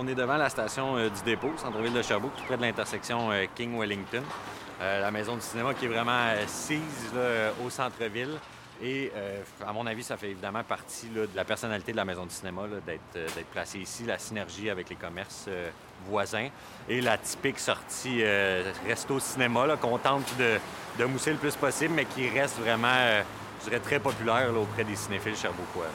On est devant la station euh, du dépôt, centre-ville de Sherbrooke, près de l'intersection euh, King-Wellington. Euh, la maison du cinéma qui est vraiment assise au centre-ville. Et à mon avis, ça fait évidemment partie de la personnalité de la maison du cinéma d'être placée ici, la synergie avec les commerces voisins et la typique sortie resto-cinéma qu'on tente de, mousser le plus possible, mais qui reste vraiment, je dirais, très populaire auprès des cinéphiles cherbouquois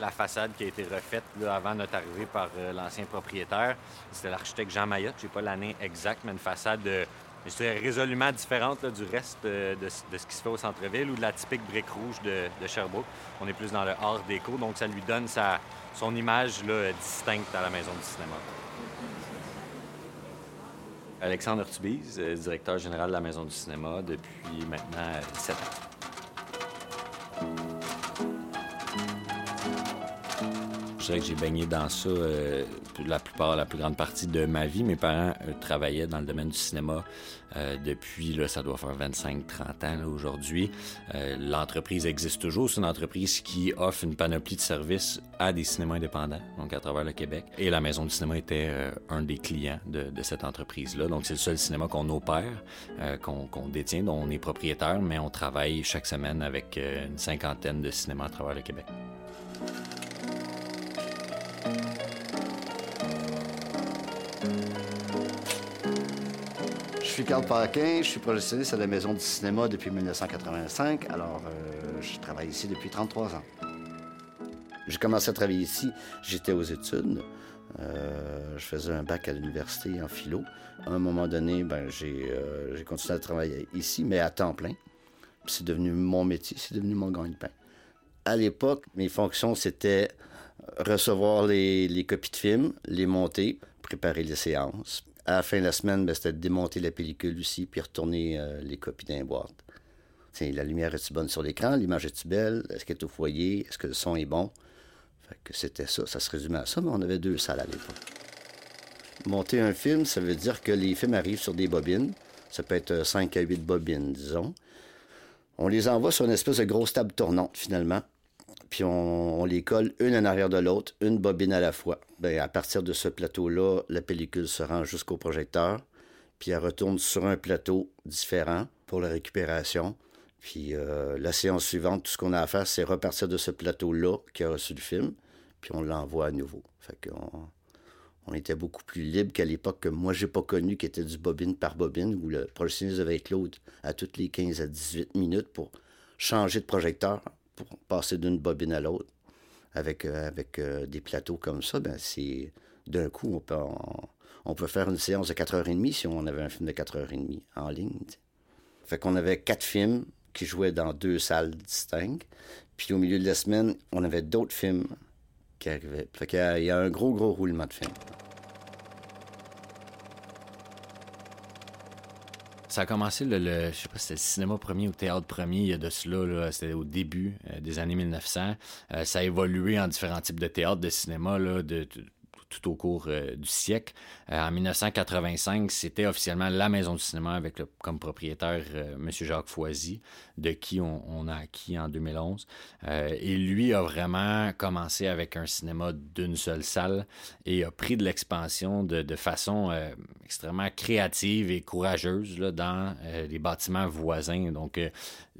la façade qui a été refaite avant notre arrivée par euh, l'ancien propriétaire. C'était l'architecte Jean Mayotte. Je n'ai pas l'année exacte, mais une façade euh, résolument différente du reste euh, de, ce qui se fait au centre-ville ou de la typique brique rouge de, Sherbrooke. On est plus dans le art déco, donc ça lui donne son image distincte à la maison du cinéma. Alexandre Tubize, directeur général de la Maison du cinéma depuis maintenant sept ans. Que j'ai baigné dans ça euh, la plupart, la plus grande partie de ma vie. Mes parents euh, travaillaient dans le domaine du cinéma euh, depuis, là, ça doit faire 25-30 ans aujourd'hui. L'entreprise existe toujours. C'est une entreprise qui offre une panoplie de services à des cinémas indépendants, donc à travers le Québec. Et la Maison du cinéma était un des clients de, cette entreprise-là. Donc c'est le seul cinéma qu'on opère, qu'on détient, dont on est propriétaire, mais on travaille chaque semaine avec une cinquantaine de cinémas à travers le Québec. Suis Carl Paquin, je suis projectionniste à la Maison du cinéma depuis 1985, alors euh, je travaille ici depuis 33 ans. J'ai commencé à travailler ici, j'étais aux études. Euh, je faisais un bac à l'université en philo. À un moment donné, ben, euh, j'ai continué à travailler ici, mais à temps plein. C'est devenu mon métier, c'est devenu mon gagne-pain. À l'époque, mes fonctions, c'était recevoir les, les copies de films, les monter, préparer les séances, à la fin de la semaine, ben, c'était de démonter la pellicule aussi, puis retourner euh, les copies d'un boîte. la lumière est-tu bonne sur l'écran? L'image est-tu belle? Est-ce qu'elle est au foyer? Est-ce que le son est bon? Fait que c'était ça. Ça se résumait à ça, mais on avait deux salles à l'époque. Monter un film, ça veut dire que les films arrivent sur des bobines. Ça peut être 5 à 8 bobines, disons. On les envoie sur une espèce de grosse table tournante, finalement puis on, les colle une en arrière de l'autre, une bobine à la fois. Bien, à partir de ce plateau-là, la pellicule se rend jusqu'au projecteur, puis elle retourne sur un plateau différent pour la récupération. Puis euh, la séance suivante, tout ce qu'on a à faire, c'est repartir de ce plateau-là qui a reçu le film, puis on l'envoie à nouveau. Fait qu'on on était beaucoup plus libre qu'à l'époque que moi j'ai pas connu, qui était du bobine par bobine, où le projectionniste devait être l'autre à toutes les 15 à 18 minutes pour changer de projecteur pour passer d'une bobine à l'autre avec, euh, euh, des plateaux comme ça, ben c'est d'un coup, on peut, on, peut faire une séance de 4h30 si on avait un film de 4h30 en ligne. Fait qu'on avait quatre films qui jouaient dans deux salles distinctes. Puis au milieu de la semaine, on avait d'autres films qui arrivaient. Fait qu'il y, a un gros, gros roulement de films. Ça a commencé, le, sais pas si c'était le cinéma premier ou théâtre premier, il y a de cela, c'était au début euh, des années 1900. Euh, ça a évolué en différents types de théâtre, de cinéma, là, de tout au cours euh, du siècle. Euh, en 1985, c'était officiellement la maison du cinéma avec comme propriétaire euh, M. Jacques Foisy, de qui on, a acquis en 2011. et lui a vraiment commencé avec un cinéma d'une seule salle et a pris de l'expansion de, façon extrêmement créative et courageuse dans les bâtiments voisins. Donc,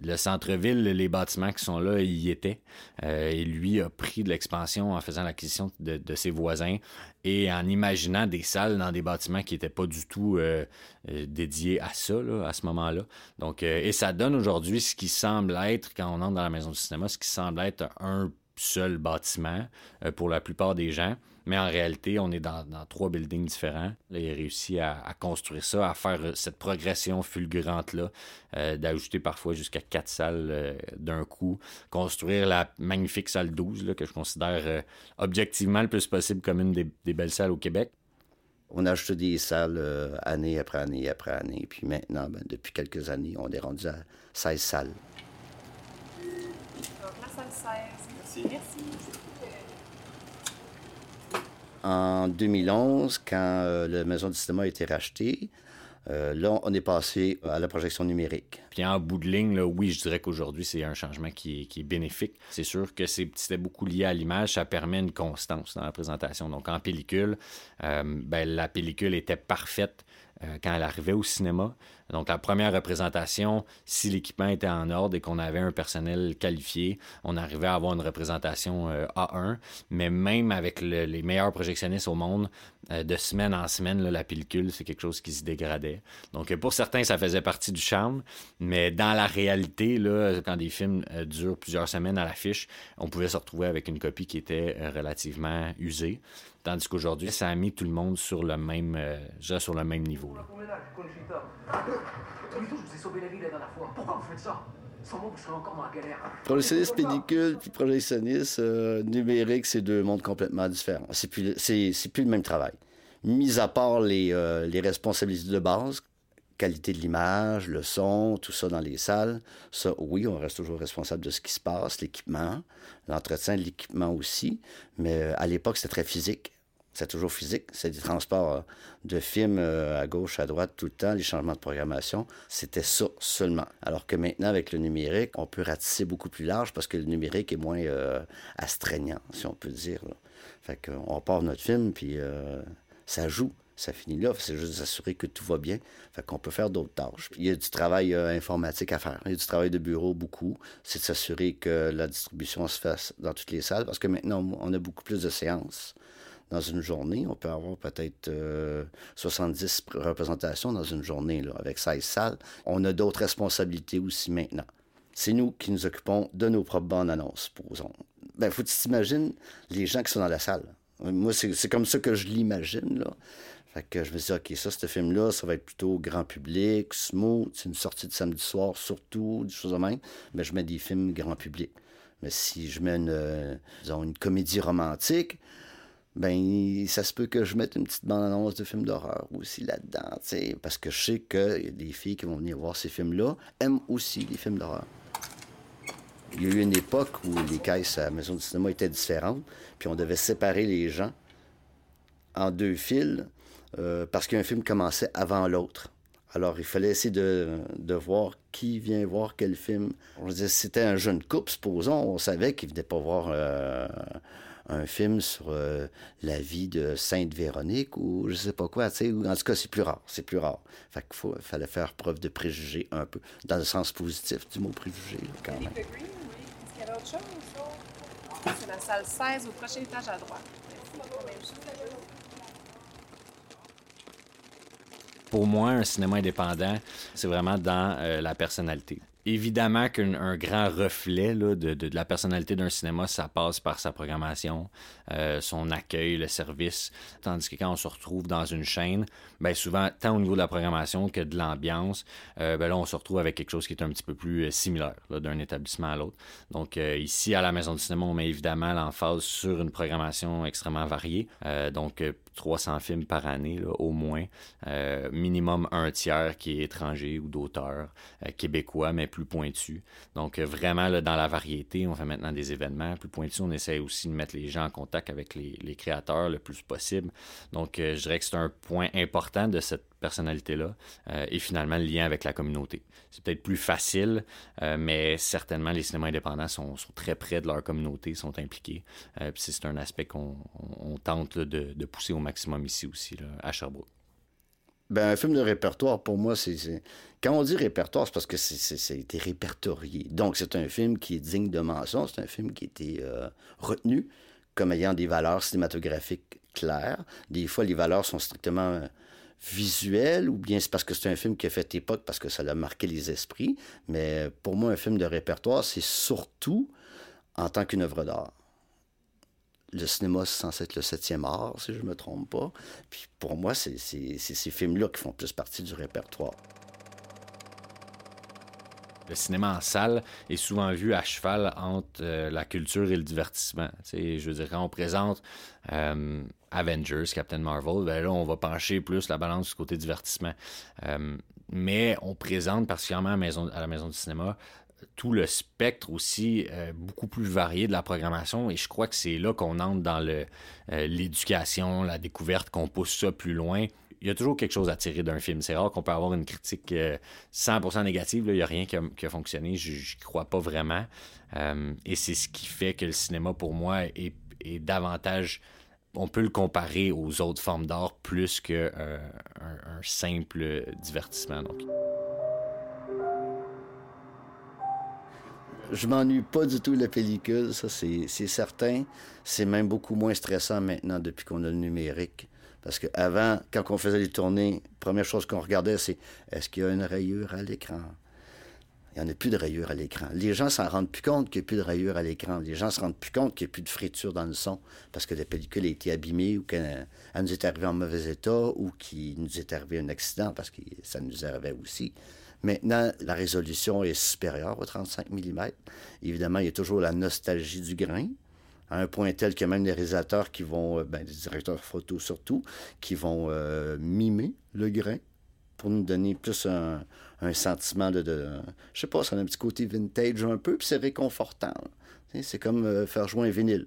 le centre-ville, les bâtiments qui sont là, y étaient. et lui a pris de l'expansion en faisant l'acquisition de ses voisins et en imaginant des salles dans des bâtiments qui n'étaient pas du tout euh, euh, dédiés à ça, à ce moment-là. Euh, et ça donne aujourd'hui ce qui semble être, quand on entre dans la maison du cinéma, ce qui semble être un seul bâtiment euh, pour la plupart des gens. Mais en réalité, on est dans, trois buildings différents. il a réussi à, construire ça, à faire euh, cette progression fulgurante-là, euh, d'ajouter parfois jusqu'à quatre salles d'un coup, construire la magnifique salle 12, là, que je considère objectivement le plus possible comme une des, belles salles au Québec. On a ajouté des salles année après année après année. Puis maintenant, ben, depuis quelques années, on est rendu à 16 salles. La salle 16. Merci. En 2011, quand euh, la maison du cinéma a été rachetée, Euh, là, on est passé à la projection numérique. Puis en bout de ligne, là, oui, je dirais qu'aujourd'hui, c'est un changement qui est, qui est bénéfique. C'est sûr que c'était beaucoup lié à l'image, ça permet une constance dans la présentation. Donc en pellicule, euh, ben, la pellicule était parfaite euh, quand elle arrivait au cinéma. Donc, la première représentation, si l'équipement était en ordre et qu'on avait un personnel qualifié, on arrivait à avoir une représentation euh, A1. Mais même avec les meilleurs projectionnistes au monde, euh, de semaine en semaine, la pellicule, c'est quelque chose qui se dégradait. Donc, pour certains, ça faisait partie du charme. Mais dans la réalité, quand des films durent plusieurs semaines à l'affiche, on pouvait se retrouver avec une copie qui était relativement usée. Tandis qu'aujourd'hui, ça a mis tout le monde sur le même, sur le même niveau. Là. Projectionniste pellicule puis projectionniste euh, numérique, c'est deux mondes complètement différents. C'est plus, c'est, plus le même travail. Mis à part les, euh, les responsabilités de base, qualité de l'image, le son, tout ça dans les salles. Ça, oui, on reste toujours responsable de ce qui se passe, l'équipement, l'entretien de l'équipement aussi. Mais euh, à l'époque, c'était très physique. C'est toujours physique. C'est des transports euh, de films euh, à gauche, à droite, tout le temps, les changements de programmation. C'était ça seulement. Alors que maintenant, avec le numérique, on peut ratisser beaucoup plus large parce que le numérique est moins astreignant, si on peut dire. Fait qu'on part notre film, puis ça joue ça finit là. C'est juste s'assurer que tout va bien. Fait qu'on peut faire d'autres tâches. Il y a du travail euh, informatique à faire. Il y a du travail de bureau, beaucoup. C'est de s'assurer que la distribution se fasse dans toutes les salles parce que maintenant, on a beaucoup plus de séances dans une journée. On peut avoir peut-être 70 euh, représentations dans une journée là, avec 16 salles. On a d'autres responsabilités aussi maintenant. C'est nous qui nous occupons de nos propres bandes annonces, supposons. Ben, faut que tu t'imagines les gens qui sont dans la salle. Moi, c'est comme ça que je l'imagine, là. Fait que je me dis, OK, ça, ce film-là, ça va être plutôt grand public, smooth, c'est une sortie de samedi soir, surtout, des choses de même. Mais je mets des films grand public. Mais si je mets une, euh, disons, une comédie romantique, ben ça se peut que je mette une petite bande-annonce de films d'horreur aussi là-dedans, parce que je sais que des filles qui vont venir voir ces films-là aiment aussi les films d'horreur. Il y a eu une époque où les caisses à la maison du cinéma étaient différentes, puis on devait séparer les gens en deux files euh, parce qu'un film commençait avant l'autre. Alors, il fallait essayer de, de, voir qui vient voir quel film. c'était un jeune couple, supposons, on savait qu'il venait pas voir euh, un film sur euh, la vie de Sainte Véronique ou je sais pas quoi, tu sais. En tout cas, c'est plus rare, c'est plus rare. Fait qu'il fallait faire preuve de préjugés un peu, dans le sens positif du mot préjugé, quand même. Green, oui. Est-ce qu'il y a autre chose? C'est la salle 16 au prochain étage à droite. Pour moi, un cinéma indépendant, c'est vraiment dans euh, la personnalité. Évidemment qu'un grand reflet de, la personnalité d'un cinéma, ça passe par sa programmation, euh, son accueil, le service. Tandis que quand on se retrouve dans une chaîne, ben souvent, tant au niveau de la programmation que de l'ambiance, euh, ben là, on se retrouve avec quelque chose qui est un petit peu plus euh, similaire d'un établissement à l'autre. Donc, ici, à la Maison du cinéma, on met évidemment l'emphase sur une programmation extrêmement variée. donc, 300 films par année, au moins. minimum un tiers qui est étranger ou d'auteur québécois, mais plus pointu. Donc, vraiment, là, dans la variété, on fait maintenant des événements plus pointus. On essaie aussi de mettre les gens en contact avec les, créateurs le plus possible. Donc, euh, je dirais que c'est un point important de cette personnalité-là euh, et finalement le lien avec la communauté. C'est peut-être plus facile, euh, mais certainement les cinémas indépendants sont, très près de leur communauté, sont impliqués. puis c'est un aspect qu'on tente de, pousser au maximum ici aussi, à Sherbrooke. Ben, un film de répertoire, pour moi, c'est. Quand on dit répertoire, c'est parce que c'est été répertorié. Donc, c'est un film qui est digne de mention, c'est un film qui a été retenu comme ayant des valeurs cinématographiques claires. Des fois, les valeurs sont strictement visuelles, ou bien c'est parce que c'est un film qui a fait époque, parce que ça a marqué les esprits. Mais pour moi, un film de répertoire, c'est surtout en tant qu'une œuvre d'art. Le cinéma, c'est censé être le septième art, si je ne me trompe pas. Puis pour moi, c'est ces films-là qui font plus partie du répertoire. Le cinéma en salle est souvent vu à cheval entre euh, la culture et le divertissement. je veux dire, quand on présente euh, Avengers, Captain Marvel, ben là, on va pencher plus la balance du côté divertissement. Euh, mais on présente particulièrement à, à la maison du cinéma tout le spectre aussi euh, beaucoup plus varié de la programmation et je crois que c'est là qu'on entre dans euh, l'éducation, la découverte, qu'on pousse ça plus loin. Il y a toujours quelque chose à tirer d'un film. C'est rare qu'on peut avoir une critique 100% négative. Il n'y a rien qui a, fonctionné. Je ne crois pas vraiment. et c'est ce qui fait que le cinéma, pour moi, est, davantage on peut le comparer aux autres formes d'art plus qu'un un, simple divertissement. Je m'ennuie pas du tout de la pellicule, ça c'est certain. C'est même beaucoup moins stressant maintenant depuis qu'on a le numérique. Parce qu'avant, quand on faisait les tournées, première chose qu'on regardait, c'est est-ce qu'il y a une rayure à l'écran? Il n'y en a plus de rayures à l'écran. Les gens s'en rendent plus compte qu'il n'y a plus de rayures à l'écran. Les gens se rendent plus compte qu'il n'y a plus de friture dans le son parce que la pellicule a été abîmée ou qu'elle nous est arrivée en mauvais état ou qu'il nous est arrivé un accident parce que ça nous arrivait aussi. Maintenant, la résolution est supérieure aux 35 mm. Évidemment, il y a toujours la nostalgie du grain, à un point tel que même les réalisateurs qui vont, euh, ben, les directeurs photo surtout, qui vont euh, mimer le grain pour nous donner plus un, sentiment de, de, Je sais pas, ça a un petit côté vintage un peu, puis c'est réconfortant. C'est comme euh, faire jouer un vinyle.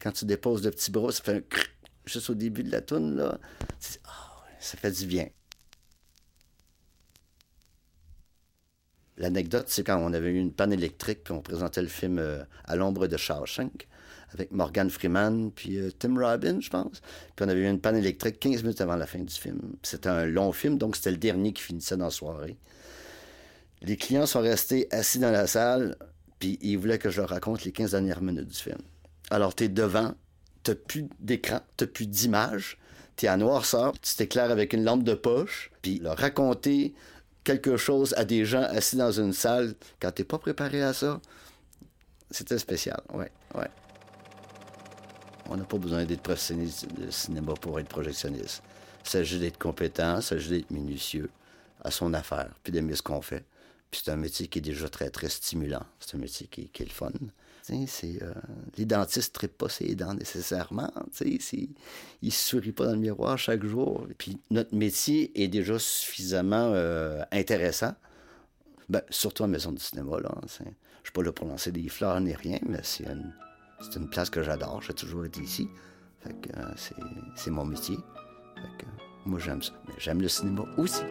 Quand tu déposes le petit bras, ça fait un juste au début de la toune, là. Ah, ça fait du bien. L'anecdote, c'est quand on avait eu une panne électrique, puis on présentait le film euh, À l'ombre de Shawshank avec Morgan Freeman, puis euh, Tim Robbins, je pense. Puis on avait eu une panne électrique 15 minutes avant la fin du film. C'était un long film, donc c'était le dernier qui finissait dans la soirée. Les clients sont restés assis dans la salle, puis ils voulaient que je leur raconte les 15 dernières minutes du film. Alors, tu es devant, tu plus d'écran, tu plus d'image, tu es à noirceur, tu t'éclaires avec une lampe de poche, puis leur raconter quelque chose à des gens assis dans une salle quand t'es pas préparé à ça, c'était spécial, ouais, ouais. On n'a pas besoin d'être professionnel de cinéma pour être projectionniste. Il s'agit d'être compétent, il s'agit d'être minutieux à son affaire, puis d'aimer ce qu'on fait. Puis c'est un métier qui est déjà très, très stimulant. C'est un métier qui est le fun. C'est, euh, les dentistes ne trippent pas ses dents nécessairement. Ils ne se sourient pas dans le miroir chaque jour. Puis notre métier est déjà suffisamment euh, intéressant. Ben, surtout en maison du cinéma. Je ne suis pas là pour lancer des fleurs ni rien, mais c'est une, c'est une place que j'adore. J'ai toujours été ici. Euh, c'est, mon métier. Moi, j'aime ça. Mais j'aime le cinéma aussi.